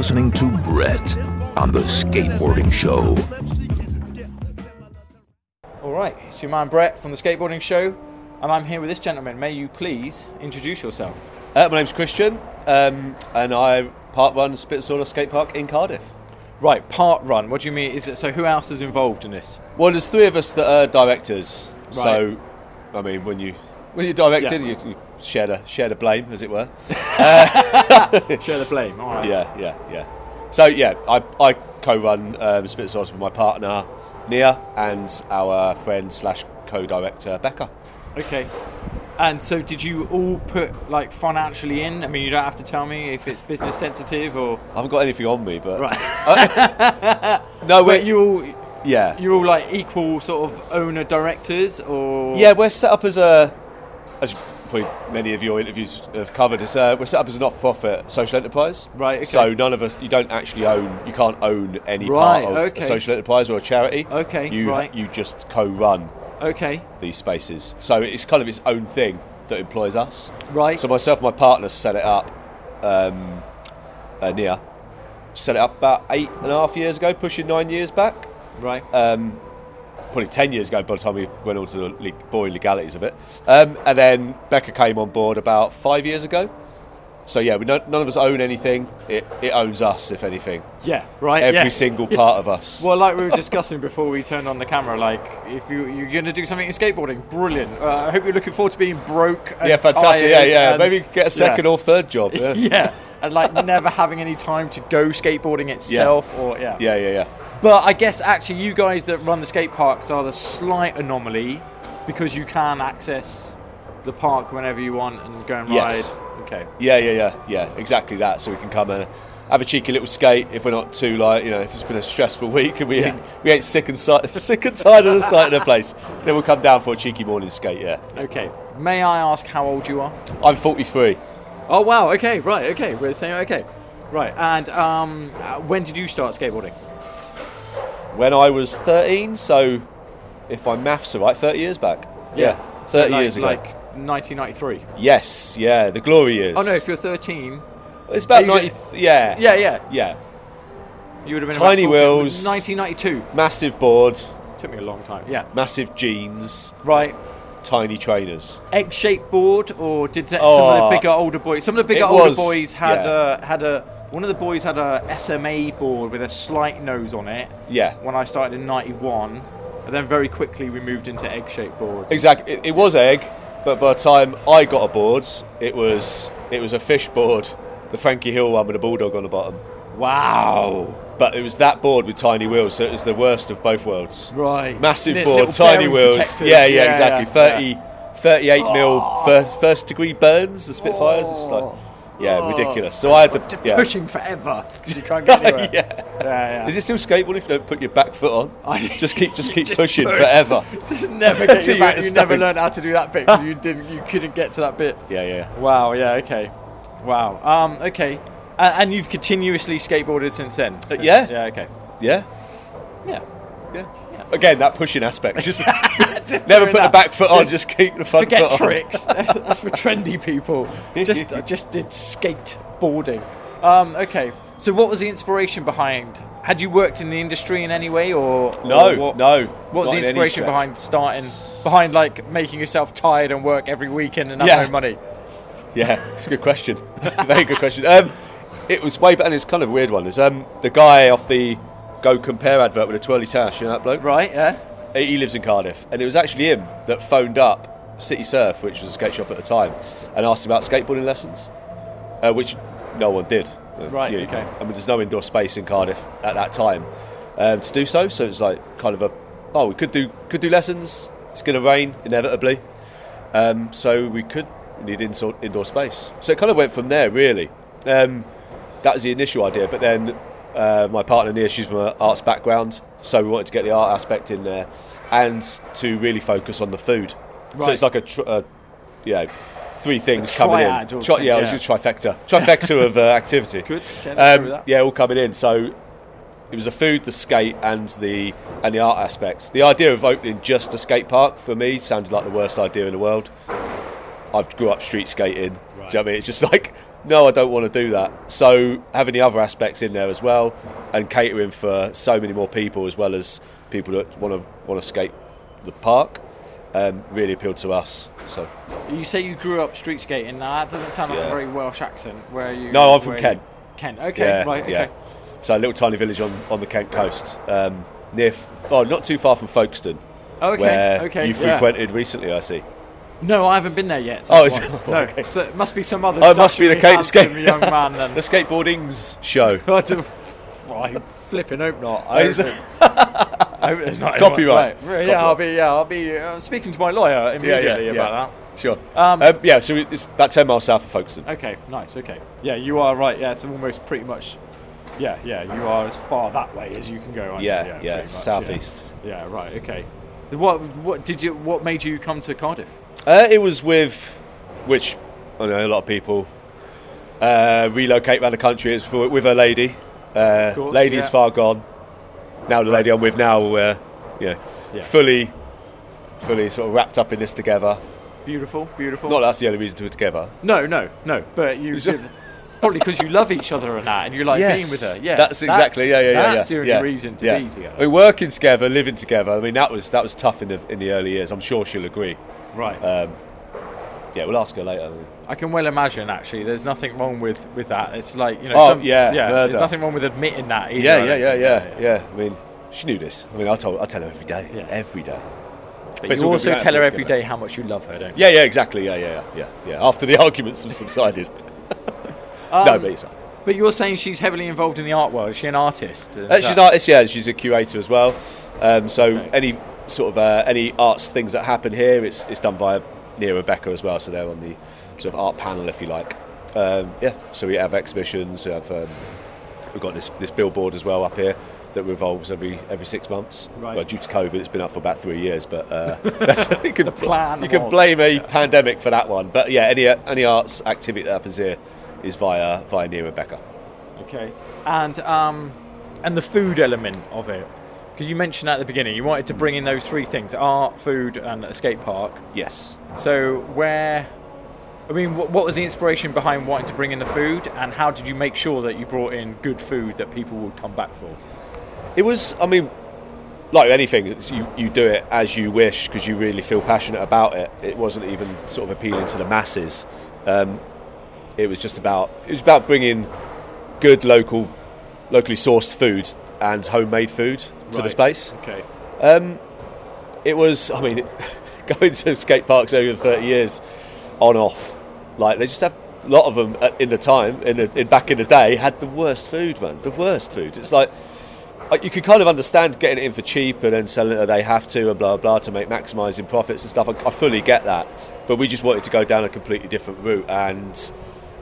listening to Brett on the Skateboarding Show. All right, it's your man Brett from the Skateboarding Show, and I'm here with this gentleman. May you please introduce yourself? Uh, my name's Christian, um, and I part run Spitsaw Skate Park in Cardiff. Right, part run. What do you mean? Is it so? Who else is involved in this? Well, there's three of us that are directors. So, I mean, when you when you're directing, Yeah. you, you share the share the blame, as it were. Share the blame. All right. Yeah, yeah, yeah. So yeah, I, I co-run um, Spitsaws with my partner Nia and our friend slash co-director Becca. Okay. And so, did you all put like financially in? I mean, you don't have to tell me if it's business sensitive or I haven't got anything on me, but right. no, But you all yeah, you're all like equal sort of owner directors or Yeah, we're set up as a, as probably many of your interviews have covered, is uh, we're set up as a not-for-profit social enterprise. Right, okay. So none of us, you don't actually own, you can't own any Right, part of okay. a social enterprise or a charity. Okay, You right. you just co-run okay. these spaces. So it's kind of its own thing that employs us. Right. So myself and my partner set it up, um, uh, Nia, set it up about eight and a half years ago, pushing nine years back Right. um, probably 10 years ago by the time we went on to the le- boring legalities of it. Um, and then Becca came on board about five years ago. So yeah, we don't, none of us own anything. It, it owns us, if anything. yeah. Right. Every yeah. single part of us. Well, like we were discussing before we turned on the camera, like if you you're going to do something in skateboarding, brilliant. Uh, I hope you're looking forward to being broke. And yeah, fantastic. Yeah, yeah. and- Maybe get a second yeah. or third job. Yeah. yeah, and like never having any time to go skateboarding itself, or yeah. yeah, yeah, yeah. But I guess actually, you guys that run the skate parks are the slight anomaly because you can access the park whenever you want and go and ride. Yes. Okay. Yeah, yeah, yeah, yeah. Exactly that. So we can come and have a cheeky little skate if we're not too like you know if it's been a stressful week and we Yeah. ain't, we ain't sick and si- sick and tired of the sight of the place. Then we'll come down for a cheeky morning skate. Yeah. Okay. May I ask how old you are? I'm 43. Oh wow. Okay. Right. Okay. We're saying okay. Right. And um, uh, when did you start skateboarding? When I was 13, so if my maths are right, 30 years back. Yeah, 30 So, like, years ago. Like 1993. yes, yeah, the glory years. Oh no, if you're 13, it's about Are you 90. yeah, yeah, yeah, yeah. you would have been Tiny wheels. 1992. Massive board, Took me a long time. Yeah. massive jeans, Right. tiny trainers. egg-shaped board, or did that- some Oh. of the bigger older boys? Some of the bigger older was, boys had yeah. uh, had a one of the boys had a SMA board with a slight nose on it. Yeah, When I started in '91, and then very quickly we moved into egg-shaped boards. exactly. It, it was egg, but by the time I got a board, it was it was a fish board, the Frankie Hill one with a bulldog on the bottom. Wow! But it was that board with tiny wheels, so it was the worst of both worlds. Right. massive Li- board, tiny wheels. protectors. Yeah, yeah, exactly. yeah. 30, 38 mil oh. first, first degree burns, the Spitfires. It's just like, yeah, Oh. ridiculous. So I had to, Just yeah. pushing forever 'cause you can't get anywhere. yeah. yeah, yeah. Is it still skateboarding if you don't put your back foot on? I- just keep, just keep Just pushing push. forever. Just never get Till your you're back. You a never stone. learned how to do that bit because you didn't. You couldn't get to that bit. Yeah, yeah. Wow. Yeah. Okay. Wow. Um. Okay. Uh, and you've continuously skateboarded since then. Since- yeah. Yeah. Okay. Yeah, Yeah. yeah. Again, that pushing aspect. Just Just never put the back foot on. Just Just keep the front Forget foot on. tricks. That's for trendy people. Just I just did skateboarding. Um. Okay. So what was the inspiration behind? Had you worked in the industry in any way, or No, or what, no. What was the inspiration stretch. behind starting? Behind like making yourself tired and work every weekend and have Yeah. no money. Yeah, it's a good question. Very good question. Um, it was way back, and it's kind of a weird one. Is um, the guy off the Go Compare advert with a twirly tash, you know that bloke? Right. Yeah. He lives in Cardiff, and it was actually him that phoned up City Surf, which was a skate shop at the time, and asked about skateboarding lessons, uh, which no one did. Uh, Right, you- okay. I mean, there's no indoor space in Cardiff at that time um, to do so. So it's like kind of a, oh, we could do could do lessons. It's going to rain inevitably, um, so we could need indoor, indoor space. So it kind of went from there, really. Um, that was the initial idea, but then uh, my partner Nia, she's from an arts background, so we wanted to get the art aspect in there, and to really focus on the food. So it's like a, tr- a yeah, three things coming in. Tri- thing, yeah, it was yeah. just trifecta, trifecta of uh, activity. Good. Okay, let's go with Um, yeah, all coming in. So it was the food, the skate, and the and the art aspects. The idea of opening just a skate park for me sounded like the worst idea in the world. I've grew up street skating. you know what I mean? It's just like, no, I don't want to do that. So having the other aspects in there as well, and catering for so many more people as well as people that want to want to skate the park, um, really appealed to us. So You say you grew up street skating. Now that doesn't sound like a very Welsh accent. Where are you? No, I'm from Kent. Kent. Okay. yeah, right. Okay. yeah. So a little tiny village on, on the Kent coast, um, near, oh, not too far from Folkestone, Okay. where okay. you yeah. frequented recently. I see. No, I haven't been there yet. Oh, it's- no. okay. So it must be some other. Oh, it must be the dashingly Kate skate- young man. Then. The skateboarding's show. Well, I flipping hope not. I hope, I hope there's not anyone- Copyright. right. Yeah, I'll be. Yeah, I'll be uh, speaking to my lawyer immediately yeah. about that. Sure. Um, Um, yeah, so it's about 10 miles south of Folkestone. Okay. Nice. Okay. Yeah, you are right. Yeah, it's almost pretty much. Yeah, yeah, you are as far that way as you can go. you? Yeah, yeah, much, southeast. Yeah. yeah, right. Okay. What what did you what made you come to Cardiff? Uh, it was with, which I know a lot of people uh, relocate around the country. It's for, with a lady. Uh, course, lady's yeah. far gone. Now the lady I'm with now, uh, yeah, Yeah. fully, fully sort of wrapped up in this together. Beautiful, beautiful. Not that that's the only reason to be together. No, no, no. But you probably because you love each other and that, and you like being with her. Yeah, that's exactly yeah, yeah, yeah. That's yeah, the only yeah, reason to yeah. be together. We're working together, living together. I mean, that was that was tough in the in the early years. I'm sure she'll agree. right. Um, yeah, we'll ask her later. I can well imagine. Actually, there's nothing wrong with with that. It's like you know. Oh, some, yeah, yeah. murder. There's nothing wrong with admitting that. Either, Yeah, yeah, yeah, yeah, yeah. I mean, she knew this. I mean, I told I tell her every day, Yeah. every day. But it's you also tell her every together. day how much you love her, don't you? Yeah, yeah, exactly. Yeah, yeah, yeah, yeah. yeah. After the arguments have subsided. Um, no, but it's. But you're saying she's heavily involved in the art world. Is she an artist? Uh, she's an artist, yeah. She's a curator as well. Um, so Okay. any sort of uh, any arts things that happen here, it's it's done via Nia Rebecca as well. So they're on the sort of art panel, if you like. Um, yeah. So we have exhibitions. We have um, we've got this this billboard as well up here that revolves every every six months. Right. Well, due to COVID, it's been up for about three years, but uh, you can The plan you can blame a pandemic for that one. But yeah, any any arts activity that happens here is via via Nia Rebecca. Okay. And um, and the food element of it, because you mentioned at the beginning, you wanted to bring in those three things: art, food, and a skate park. Yes. So where, I mean, what, what was the inspiration behind wanting to bring in the food, and how did you make sure that you brought in good food that people would come back for? It was, I mean, like anything, it's, you, you do it as you wish because you really feel passionate about it. It wasn't even sort of appealing to the masses. Um, it was just about it was about bringing good local, locally sourced food and homemade food to the space. Okay. Um, it was, I mean, going to skate parks over the 30 years, on off, like they just have a lot of them at- in the time, in, the, in back in the day, had the worst food, man, the worst food. It's like you can kind of understand getting it in for cheap and then selling it they have to and blah blah to make maximising profits and stuff. I, I fully get that, but we just wanted to go down a completely different route and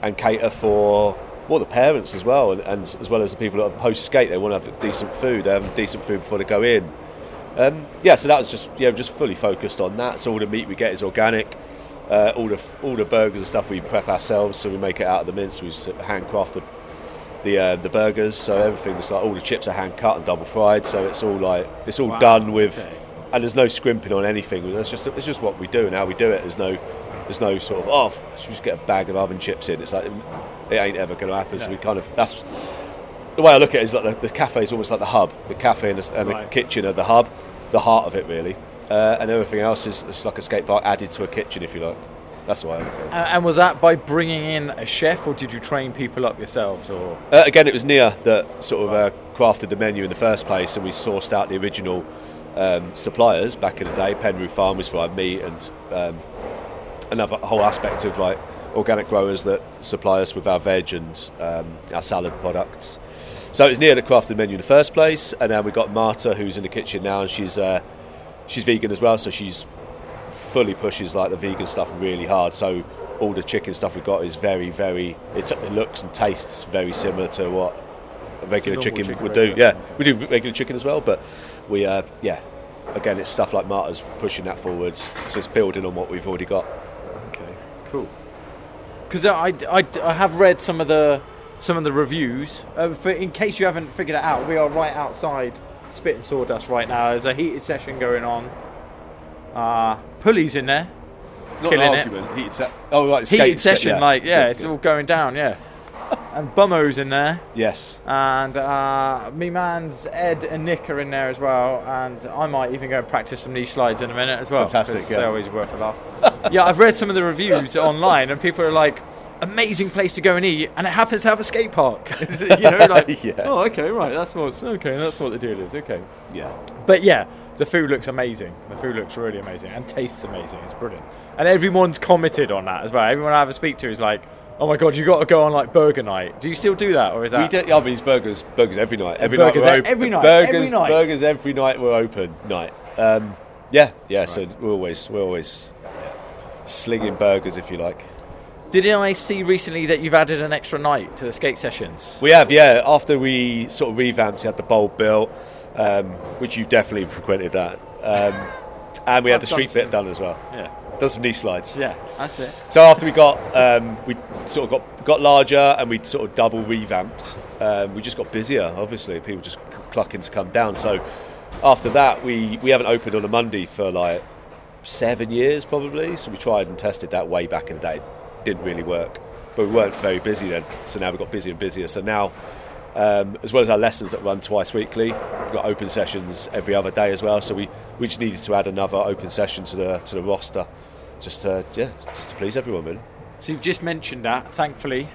and cater for well the parents as well and, and as well as the people that are post skate. They want to have decent food. They have decent food before they go in. Um, yeah, so that was just yeah, just fully focused on that. So all the meat we get is organic. Uh, all the all the burgers and stuff we prep ourselves, so we make it out of the mince. We handcraft the the, uh, the burgers, so everything's like all the chips are hand cut and double fried. So it's all like it's all Wow, done with, okay. And there's no scrimping on anything. That's just it's just what we do and how we do it. There's no there's no sort of oh, should we just get a bag of oven chips in. It's like it ain't ever going to happen. So we kind of that's the way I look at it is like the, the cafe is almost like the hub. The cafe and the, and Right. the kitchen are the hub, the heart of it really, uh, and everything else is it's like a skate park added to a kitchen if you like. That's the way I look at it. And was that by bringing in a chef, or did you train people up yourselves, or? Uh, again, it was Nia that sort of uh, crafted the menu in the first place, and we sourced out the original um, suppliers back in the day. Penroof Farm was for like meat and um, another whole aspect of like organic growers that supply us with our veg and um, our salad products. So it's Nia the crafted menu in the first place, and then we've got Marta, who's in the kitchen now, and she's uh, she's vegan as well, so she's fully pushes like the vegan stuff really hard. So all the chicken stuff we've got is very, very. It, it looks and tastes very similar to what regular chicken, chicken, would do. Yeah, we do regular chicken as well, but we, uh, yeah, again, it's stuff like Marta's pushing that forwards. So it's building on what we've already got. Okay, cool. Because I, I, I have read some of the some of the reviews. Uh, for, in case you haven't figured it out, we are right outside Spit and Sawdust right now. There's a heated session going on. Uh, Pulley's in there. not killing an it. argument. Heated se- Oh right, Heated session, yeah. like yeah, Good, it's all going down, yeah. And Bummo's in there, Yes. and uh, me man's Ed and Nick are in there as well, and I might even go and practice some knee slides in a minute as well. Fantastic, yeah. They're always worth a laugh. yeah, I've read some of the reviews online, and people are like, "Amazing place to go and eat," and it happens to have a skate park. you know, like, Yeah. oh, okay, right, that's what's okay, that's what the deal is. Okay. Yeah. But yeah, the food looks amazing. The food looks really amazing and tastes amazing. It's brilliant. And everyone's commented on that as well. Everyone I ever speak to is like, "Oh my god, you got to go on like burger night." Do you still do that, or is We that? do, I mean, it's burgers, burgers every night. Every Burgers night we're every night, Burgers, every night. burgers every night we're open. Night. Um, yeah, yeah. So we're always we're always slinging burgers, if you like. Didn't I see recently that you've added an extra night to the skate sessions? We have, yeah. After we sort of revamped, we had the bowl built, um, which you've definitely frequented that, um, and we had I've the street bit done as well. Yeah, Done some knee slides. yeah, that's it. So after we got, um, we sort of got got larger and we sort of double revamped. Um, we just got busier. Obviously, people just clucking to come down. So after that, we we haven't opened on a Monday for like seven years probably. So we tried and tested that way back in the day. It Didn't really work, but we weren't very busy then. So now we got busier and busier. So now. Um, as well as our lessons that run twice weekly, we've got open sessions every other day as well. So we, we just needed to add another open session to the to the roster, just to yeah, just to please everyone really. So you've just mentioned that, thankfully.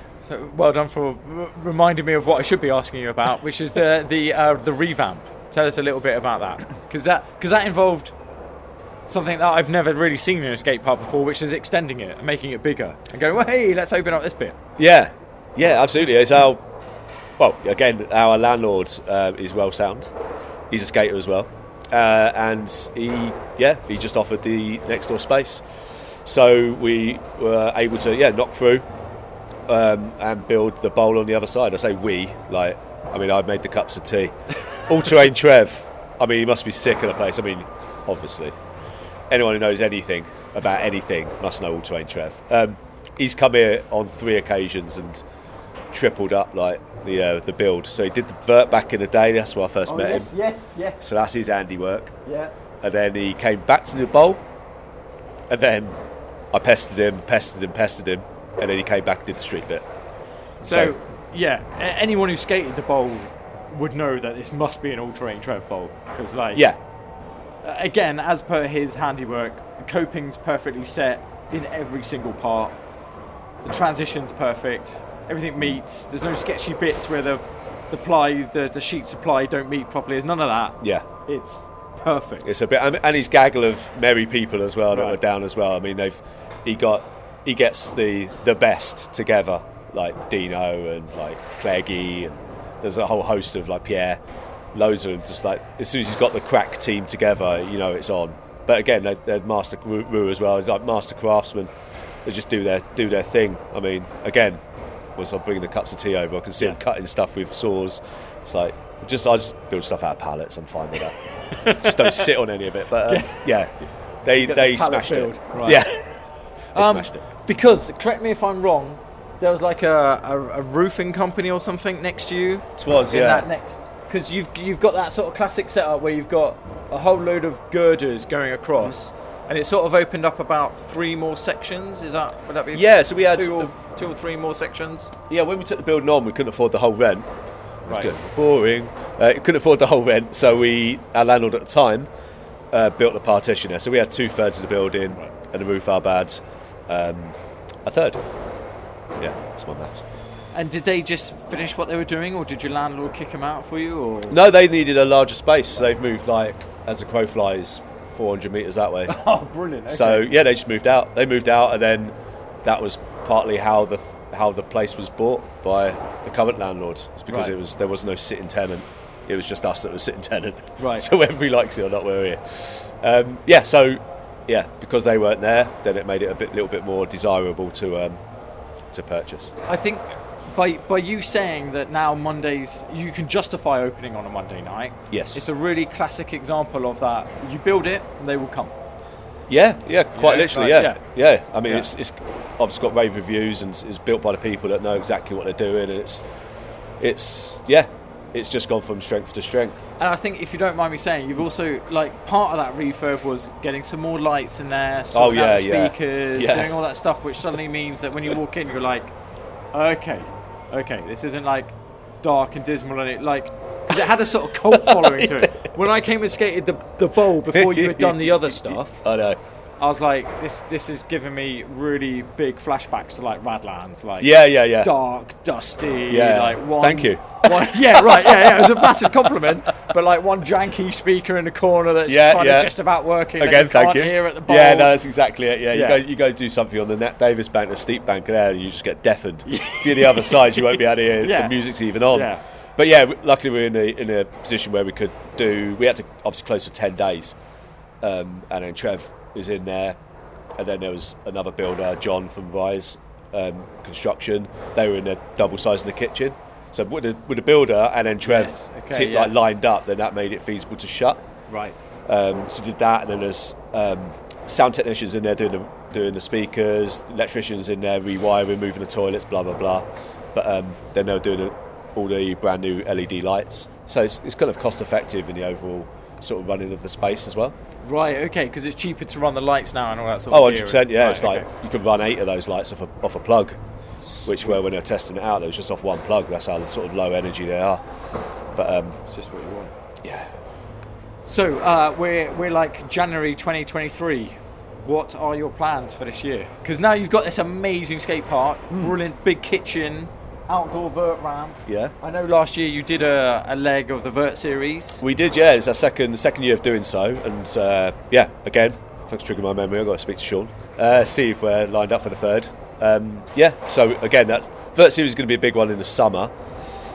Well done for r- reminding me of what I should be asking you about, which is the the uh, the revamp. Tell us a little bit about that, because that because that involved something that I've never really seen in a skate park before, which is extending it and making it bigger and going, well, hey, let's open up this bit. Yeah, yeah, absolutely. It's our well, again, our landlord uh, is well sound. He's a skater as well, uh, and he yeah he just offered the next door space, so we were able to yeah knock through um, and build the bowl on the other side. I say we like I mean I made the cups of tea. All terrain Trev. I mean he must be sick of the place. I mean obviously anyone who knows anything about anything must know all terrain Trev. Um, he's come here on three occasions and tripled up like the uh, the build. So he did the vert back in the day. That's where I first met him. Oh, yes, yes, So that's his handiwork. yeah. And then he came back to the bowl. And then I pestered him, pestered him, pestered him. And then he came back and did the street bit. So, So- yeah, anyone who skated the bowl would know that this must be an all-terrain Trev bowl because, like, Yeah, again, as per his handiwork, the coping's perfectly set in every single part. The transition's perfect. Everything meets. There's no sketchy bits where the the ply, the, the sheets of ply don't meet properly. There's none of that. yeah. It's perfect. It's a bit, and and his gaggle of merry people as well that Right. were down as well. I mean, they've he got he gets the the best together, like Dino and like Cleggy, and there's a whole host of like Pierre, loads of them. Just like as soon as he's got the crack team together, you know it's on. But again, they're, they're master Ru as well. It's like master craftsmen. They just do their do their thing. I mean, again, once I'm bringing the cups of tea over, I can see Yeah. them cutting stuff with saws. It's like just I just build stuff out of pallets. I'm fine with that. just don't sit on any of it. But um, yeah, they Get the they smashed build, it. right. Yeah, they Um, smashed it. Because, correct me if I'm wrong, there was like a, a, a roofing company or something next to you. It was in yeah. that next because you've you've got that sort of classic setup where you've got a whole load of girders going across, and it sort of opened up about three more sections. Is that would that be? Yeah, so we had two or, two or three more sections. yeah. When we took the building on, we couldn't afford the whole rent. Right. Boring. Uh, couldn't afford the whole rent, so we our landlord at the time uh, built a partition there. So we had two thirds of the building Right. and the roof our bads, um, a third. Yeah, that's my maths. And did they just finish what they were doing, or did your landlord kick them out for you? Or No, they needed a larger space, so they've moved like as a crow flies, 400 meters that way. oh, brilliant. Okay. So yeah, they just moved out. They moved out, and then that was partly how the how the place was bought by the current landlord. It's because Right. it was there was no sitting tenant. It was just us that was sitting tenant. Right. So whether he likes it or not, we're here. Um, yeah. So yeah, because they weren't there, then it made it a bit little bit more desirable to um, to purchase. I think by by you saying that now Mondays you can justify opening on a Monday night. Yes. It's a really classic example of that. You build it, and they will come. Yeah, yeah, quite Yeah, literally, right, yeah. yeah, I mean, Yeah. it's, it's obviously got rave reviews and it's built by the people that know exactly what they're doing. And it's, it's yeah, it's just gone from strength to strength. And I think, if you don't mind me saying, you've also like part of that refurb was getting some more lights in there, Oh, yeah, out the yeah. speakers, Yeah. doing all that stuff, which suddenly means that when you walk in, you're like, okay, okay, this isn't like dark and dismal, and it like because it had a sort of cult following to it. When I came and skated the the bowl before you had done the other stuff, I know. I was like, this this is giving me really big flashbacks to like Radlands, like Yeah, yeah, yeah. dark, dusty. Yeah. like one. Thank you. One, yeah, right. Yeah, yeah. It was a massive compliment. But like one janky speaker in the corner that's Yeah, kind yeah. of just about working. Again, you thank you. Hear at the bowl. yeah, no, that's exactly it. Yeah, Yeah. you go you go do something on the Nat Davis bank, the steep bank there, and you just get deafened. if you're the other side, you won't be able to hear Yeah. the music's even on. Yeah. But yeah, luckily we're in a in a position where we could do. We had to obviously close for ten days, um, and then Trev is in there, and then there was another builder, John from Rise um, Construction. They were in a double size in the kitchen. So with the, with the builder and then Trev Yes, okay, yeah. like lined up, then that made it feasible to shut. Right. Um, so we did that, and then there's um, sound technicians in there doing the doing the speakers, electricians in there rewiring, moving the toilets, blah blah blah. But um, then they were doing the, all the brand new LED lights, so it's, it's kind of cost effective in the overall sort of running of the space as well. Right. Okay. Because it's cheaper to run the lights now and all that sort of. Oh, gear 100 percent, yeah. Right, it's like you can run eight of those lights off a off a plug, which were when they're testing it out, it was just off one plug. That's how sort of low energy they are. But um, it's just what you want. yeah, So uh, we're we're like January 2023. What are your plans for this year? Because now you've got this amazing skate park, Hmm. brilliant big kitchen, outdoor vert ramp. yeah. I know last year you did a, a leg of the vert series. We did, yeah. It's our second, the second year of doing so, and uh, yeah, again, thanks for triggering my memory. I've got to speak to Sean, uh, see if we're lined up for the third. Um, yeah, so again, that's Vert Series is going to be a big one in the summer,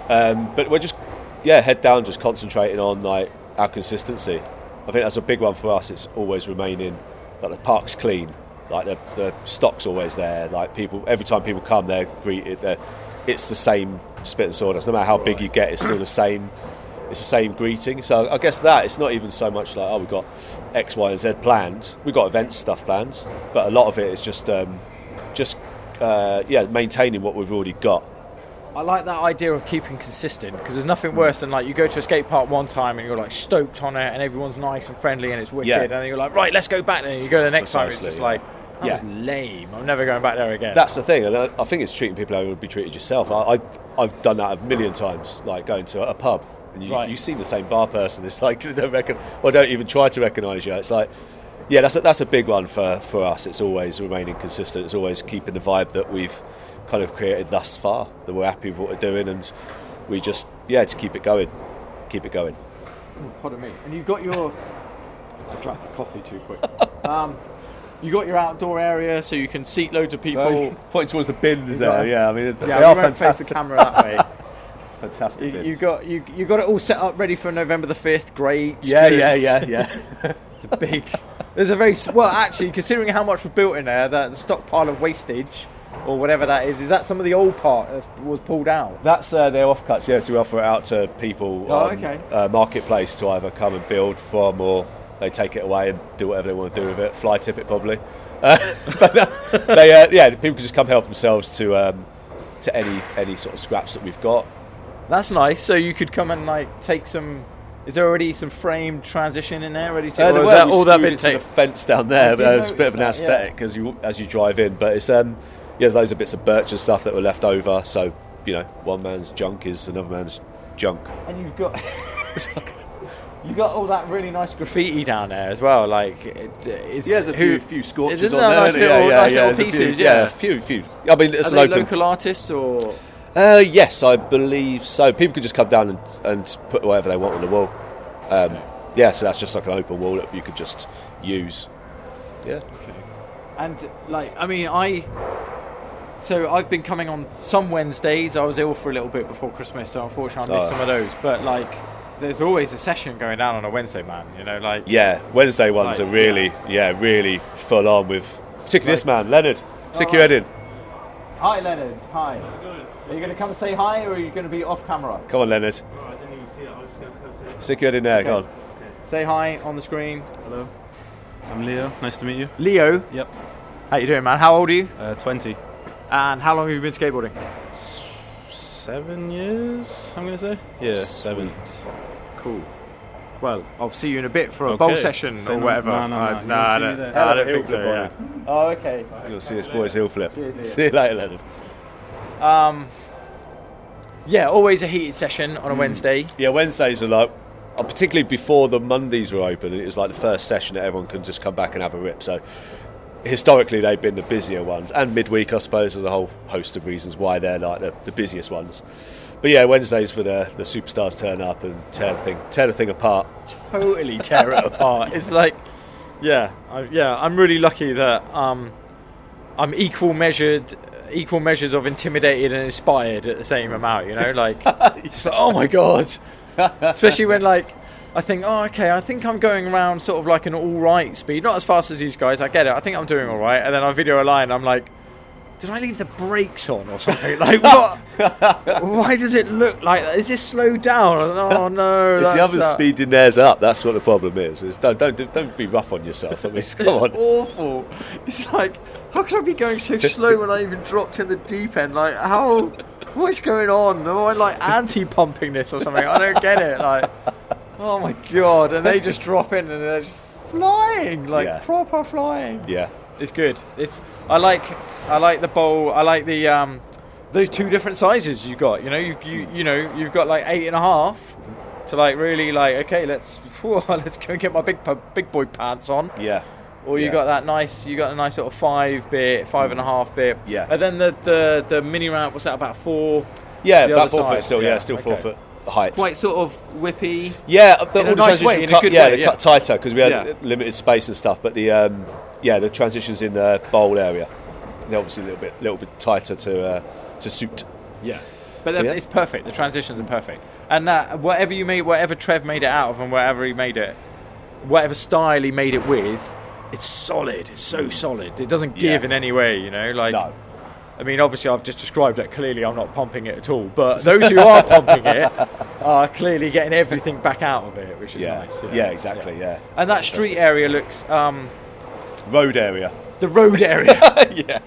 um, but we're just yeah head down, just concentrating on like our consistency. I think that's a big one for us. It's always remaining like the park's clean, like the, the stock's always there. Like people, every time people come, they're greeted. They're, it's the same spit and sawdust. No matter how big you get, it's still the same it's the same greeting. So I guess that it's not even so much like oh we've got X, Y, and Z planned. We've got events stuff planned, but a lot of it is just um, just uh, yeah maintaining what we've already got. I like that idea of keeping consistent because there's nothing worse than like you go to a skate park one time and you're like stoked on it and everyone's nice and friendly and it's wicked Yeah. and then you're like right let's go back there and you go the next time it's just yeah. like that Yeah. was lame I'm never going back there again. That's the thing, and I, I think it's treating people how you would be treated yourself. I, I I've done that a million times, like going to a pub and you Right. you see the same bar person. It's like they don't reckon or don't even try to recognise you. It's like. Yeah, that's a, that's a big one for, for us. It's always remaining consistent. It's always keeping the vibe that we've kind of created thus far. That we're happy with what we're doing, and we just yeah to keep it going, keep it going. Pardon me. And you've got your. I drank the coffee too quick. um, you got your outdoor area so you can seat loads of people. Pointing towards the bins got- there. Yeah, I mean Yeah, they are won't face fantastic. the camera that way. Fantastic. you, you got you, you got it all set up ready for November the fifth. Great. yeah, Good. yeah, yeah, yeah. It's a big. There's a very well, actually, considering how much was built in there, that the stockpile of wastage or whatever that is, is that some of the old part that was pulled out? That's uh, their offcuts. Yeah, so we offer it out to people Oh, on okay. uh, marketplace to either come and build from, or they take it away and do whatever they want to do with it. Fly tip it probably. Uh, but uh, they, uh, yeah, people can just come help themselves to um, to any any sort of scraps that we've got. That's nice. So you could come and like take some. Is there already some framed transition in there ready to? Uh, there that all that been into the fence down there, but it's a bit of an that, yeah. aesthetic as you as you drive in. But it's um, yeah, there's loads of bits of birch and stuff that were left over. So you know, one man's junk is another man's junk. And you've got. You got all that really nice graffiti down there as well. Like, it, is Yeah, there's a who, few, few scorches Isn't on there nice little, it? yeah, nice yeah, little a few- pieces? yeah, Yeah. a few, few. I mean, it's Are an open. local artists or? Uh, yes, I believe so. People could just come down and, and put whatever they want on the wall. Um, yeah, so that's just like an open wall that you could just use. Yeah. Okay. And like, I mean, I. So I've been coming on some Wednesdays. I was ill for a little bit before Christmas, so unfortunately I missed Oh. some of those. But like, there's always a session going down on a Wednesday, man. You know, like. Yeah, Wednesday ones Like, are really, yeah, really full on with, particularly this man, Leonard. Stick your head in. Hi, Leonard. Hi. Are you going to come and say hi, or are you going to be off camera? Come on, Leonard. Oh, I didn't even see it. I was just going to come say Stick your head in there. Come Okay. on. Say hi on the screen. hello. I'm Leo. Nice to meet you. Leo. Yep. How you doing, man? How old are you? Uh, 20. And how long have you been skateboarding? Seven years. I'm gonna say. Yeah, seven. Cool. Well, I'll see you in a bit for a bowl Okay. session Say or no- whatever. no, no, no. You nah, I won't see me don't, there. nah, I don't Heel think so. flip Yeah. Oh, okay. You'll see this boys heel flip. Cheers, See you later, Leonard. Um, yeah, always a heated session on a Hmm. Wednesday. Yeah, Wednesdays are like, uh, particularly before the Mondays were open, it was like the first session that everyone can just come back and have a rip. So historically, they've been the busier ones, and midweek, I suppose, there's a whole host of reasons why they're like the, the busiest ones. But yeah, Wednesdays for the the superstars turn up and tear the thing tear the thing apart. Totally tear it apart. It's like, yeah, I, yeah. I'm really lucky that um, I'm equal measured, equal measures of intimidated and inspired at the same amount. You know, like, it's like, oh my god. Especially when like. I think, oh, okay, I think I'm going around sort of like an all right speed. Not as fast as these guys, I get it. I think I'm doing all right. And then I video a line, I'm like, did I leave the brakes on or something? Like, what? Why does it look like that? Is this slowed down? Oh, no. It's the other that. speeding theirs up. That's what the problem is. It's don't, don't don't be rough on yourself. I mean, come on. It's awful. It's like, how can I be going so slow when I even dropped in the deep end? Like, how? What's going on? Am I like anti-pumping this or something? I don't get it. Like, oh my god! And they just drop in and they're just flying, like Yeah. proper flying. Yeah, It's good. It's I like I like the bowl. I like the um those two different sizes you got. You know, you you you know you've got like eight and a half to like really like okay let's let's go and get my big big boy pants on. yeah, Or you Yeah. got that nice, you got a nice sort of five bit, five and a half bit. Yeah. And then the the, the mini ramp was that about four, yeah. The about four side, foot still. Yeah, yeah, still four okay. foot height. quite sort of whippy. Yeah, the, In a all the nice way, transitions in a cut, good yeah, way, they yeah. cut tighter because we had Yeah. limited space and stuff. But the um, yeah, the transitions in the bowl area, they're obviously a little bit, little bit tighter to uh, to suit. Yeah. But then Yeah. it's perfect. The transitions are perfect. And that whatever you made, whatever Trev made it out of, and whatever he made it, whatever style he made it with, it's solid. It's so solid. It doesn't give Yeah. in any way. You know, like. No, I mean, obviously, I've just described that. Clearly, I'm not pumping it at all. But those who are pumping it are clearly getting everything back out of it, which is yeah, nice. yeah, exactly, yeah. And that street area looks, um, Road area. the road area, yeah,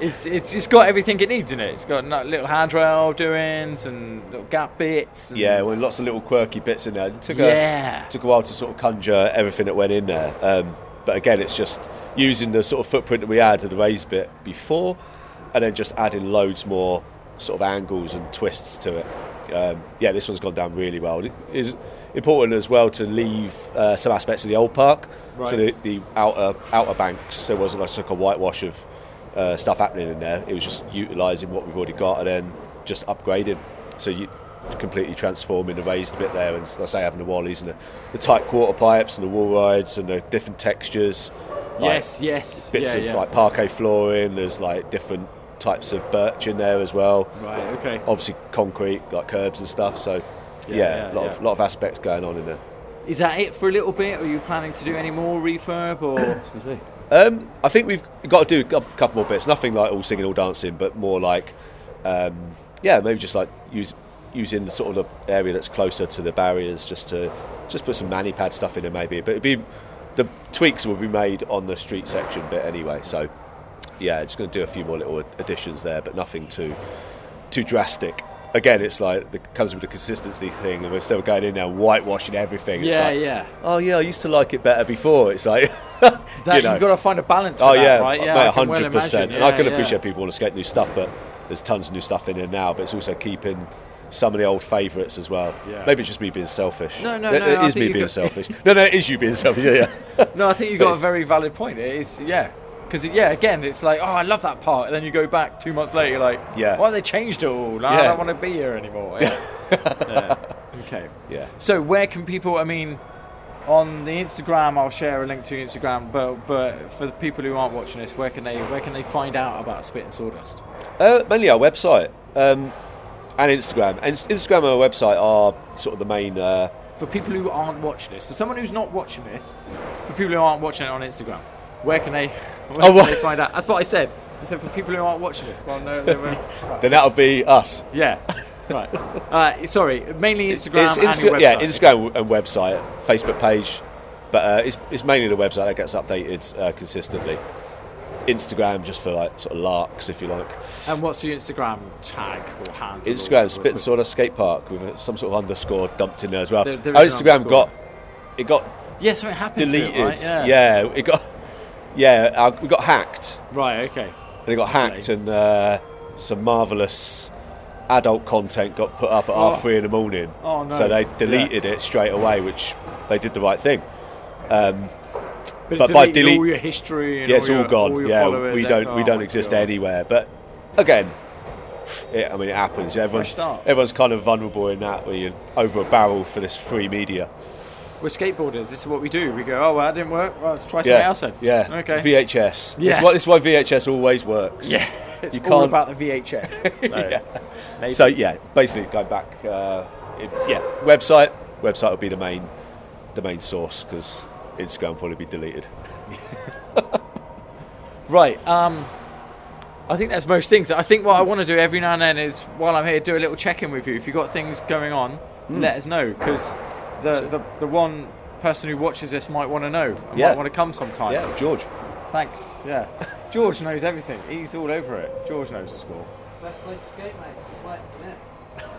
it's, it's it's got everything it needs in it. It's got little handrail doings and little gap bits. And yeah. Well, lots of little quirky bits in there. It took Yeah. a took a while to sort of conjure everything that went in there. Um, but again, it's just using the sort of footprint that we had to the raised bit before, and then just adding loads more sort of angles and twists to it. Um, yeah, this one's gone down really well. It is important as well to leave uh, some aspects of the old park, so the, the outer outer banks. it wasn't like a whitewash of uh, stuff happening in there. It was just utilising what we've already got and then just upgrading. So you completely transforming the raised bit there, and as I say, having the wallies and the, the tight quarter pipes and the wall rides and the different textures. like Yes, yes. bits yeah, of yeah. like parquet flooring. There's like different types of birch in there as well. Right, okay. Obviously concrete, like curbs and stuff. So yeah, Yeah, yeah, a lot of yeah. lot of aspects going on in there. Is that it for a little bit? Or are you planning to do any more refurb? Or Um, I think we've got to do a couple more bits. Nothing like all singing, all dancing, but more like, um, yeah, maybe just like use, using the sort of the area that's closer to the barriers, just to just put some mani pad stuff in there, maybe. But it'd be the tweaks will be made on the street section bit anyway. So yeah, it's going to do a few more little additions there, but nothing too too drastic. Again, it's like it comes with the consistency thing, and we're still going in there and whitewashing everything. It's yeah, like, yeah. Oh yeah, I used to like it better before. It's like That you know. you've got to find a balance. Oh that, yeah, right? Yeah, mate, I can well hundred percent. imagine. And I can yeah. appreciate people want to skate new stuff, but there's tons of new stuff in there now. But it's also keeping some of the old favourites as well. Yeah. Maybe it's just me being selfish. No, no, It- no, It I me being selfish. No, no, it is you being selfish. Yeah, yeah. No, I think you've got a very valid point. It is, yeah. Because, yeah, again, it's like, oh, I love that part. And then you go back two months later, you're like, Yeah. why have they changed it all? No, I don't want to be here anymore. Yeah. Yeah. Okay. yeah. So, where can people, I mean, on the Instagram, I'll share a link to Instagram, but but for the people who aren't watching this, where can they where can they find out about Spit and Sawdust? Uh, mainly our website um, and Instagram. And Instagram and our website are sort of the main. Uh, For people who aren't watching this, for someone who's not watching this, for people who aren't watching it on Instagram, where can they, where Oh, can they find out? That's what I said. I said for people who aren't watching this. Well, no, they were- right. then that'll be us. Yeah. Right. Uh, sorry, mainly Instagram it's Insta- your yeah. Instagram and website, Facebook page, but uh, it's, it's mainly the website that gets updated uh, consistently. Instagram just for like sort of larks, if you like. And what's your Instagram tag or handle? Instagram Spit and Sawdust Skate Park with some sort of underscore dumped in there as well. There- there Our Instagram got it got Yeah, something happened to deleted. it, right? Yeah. yeah. it got yeah, uh, we got hacked. Right. Okay. And it got hacked, and uh, some marvelous adult content got put up at Oh. half three in the morning. Oh, no. So they deleted it straight away, which they did the right thing. Um, But, But by deleting all your history and yeah, it's all, all your, gone. all yeah, followers, we don't oh we don't exist God. anywhere. But again, it, I mean, it happens. Everyone's everyone's kind of vulnerable in that where you're over a barrel for this free media. We're skateboarders. This is what we do. We go, oh, well, that didn't work. Well, let's try something Yeah, else then. yeah. Okay. VHS. Yeah. This, is why, this why VHS always works. yeah. It's You all can't- about the VHS. So, Yeah. So yeah, basically go back, uh, it, yeah, website. Website will be the main, the main source because Instagram will probably be deleted. Right. Um, I think that's most things. I think what I want to do every now and then is, while I'm here, do a little check-in with you. If you've got things going on, Hmm. let us know because the, the the one person who watches this might want to know. and Yeah. Might want to come sometime. Yeah, George. Thanks. Yeah. George knows everything. He's all over it. George knows the score. Best place to skate, mate. It's wet, isn't it?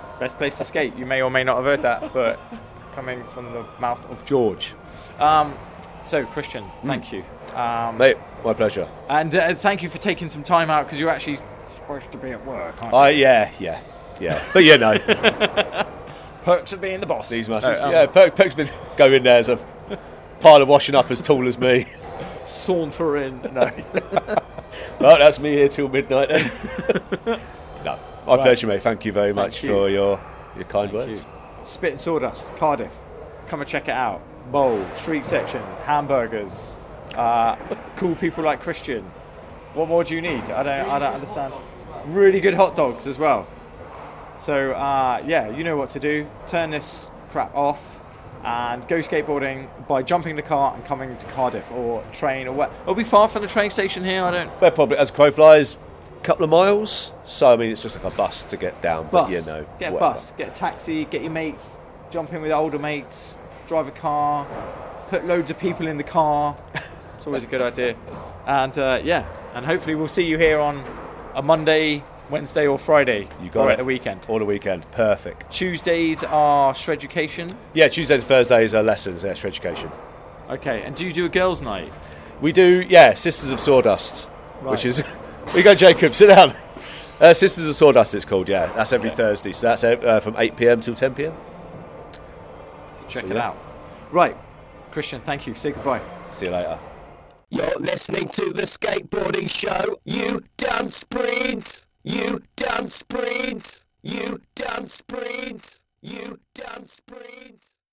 Best place to skate. You may or may not have heard that, but coming from the mouth of George. Um, so, Christian, thank you. Um, Mate, my pleasure. and uh, thank you for taking some time out because you're actually supposed to be at work. Aren't you? Yeah yeah yeah. But you know Perks of being the boss. these masters. No, um, yeah, Perk, Perk's been going there as a pile of washing up as tall as me. Sauntering. No. Well, that's me here till midnight. Then. no, my Right. pleasure, mate. Thank you very Thank much you. for your your kind Thank words. you. Spit and Sawdust, Cardiff. Come and check it out. Bowl, street section, hamburgers, uh, cool people like Christian. What more do you need? I don't, I don't understand. Really good hot dogs as well. So uh, yeah, you know what to do. Turn this crap off and go skateboarding by jumping the car and coming to Cardiff or train or what. Are we far from the train station here? I don't. We're probably as crow flies, a couple of miles. So I mean, it's just like a bus to get down. bus. But you know, get a whatever. bus, get a taxi, get your mates, jump in with older mates, drive a car, put loads of people in the car. It's always a good idea. And uh, yeah, and hopefully we'll see you here on a Monday, Wednesday, or Friday. You got or it. at the weekend. All the weekend, perfect. Tuesdays are Shreducation. Yeah, Tuesdays and Thursdays are lessons, extra education. Okay, and do you do a girls' night? We do, yeah, Sisters of Sawdust, which is. Here you go, Jacob, sit down. Uh, Sisters of Sawdust, it's called, yeah. That's every Thursday. So that's uh, from 8 pm till 10 pm. So check So, it yeah. out. Right, Christian, thank you. Say goodbye. See you later. You're listening to the skateboarding show. You dumb spreeds. You dumb spreeds. You dumb spreeds. You dumb spreeds.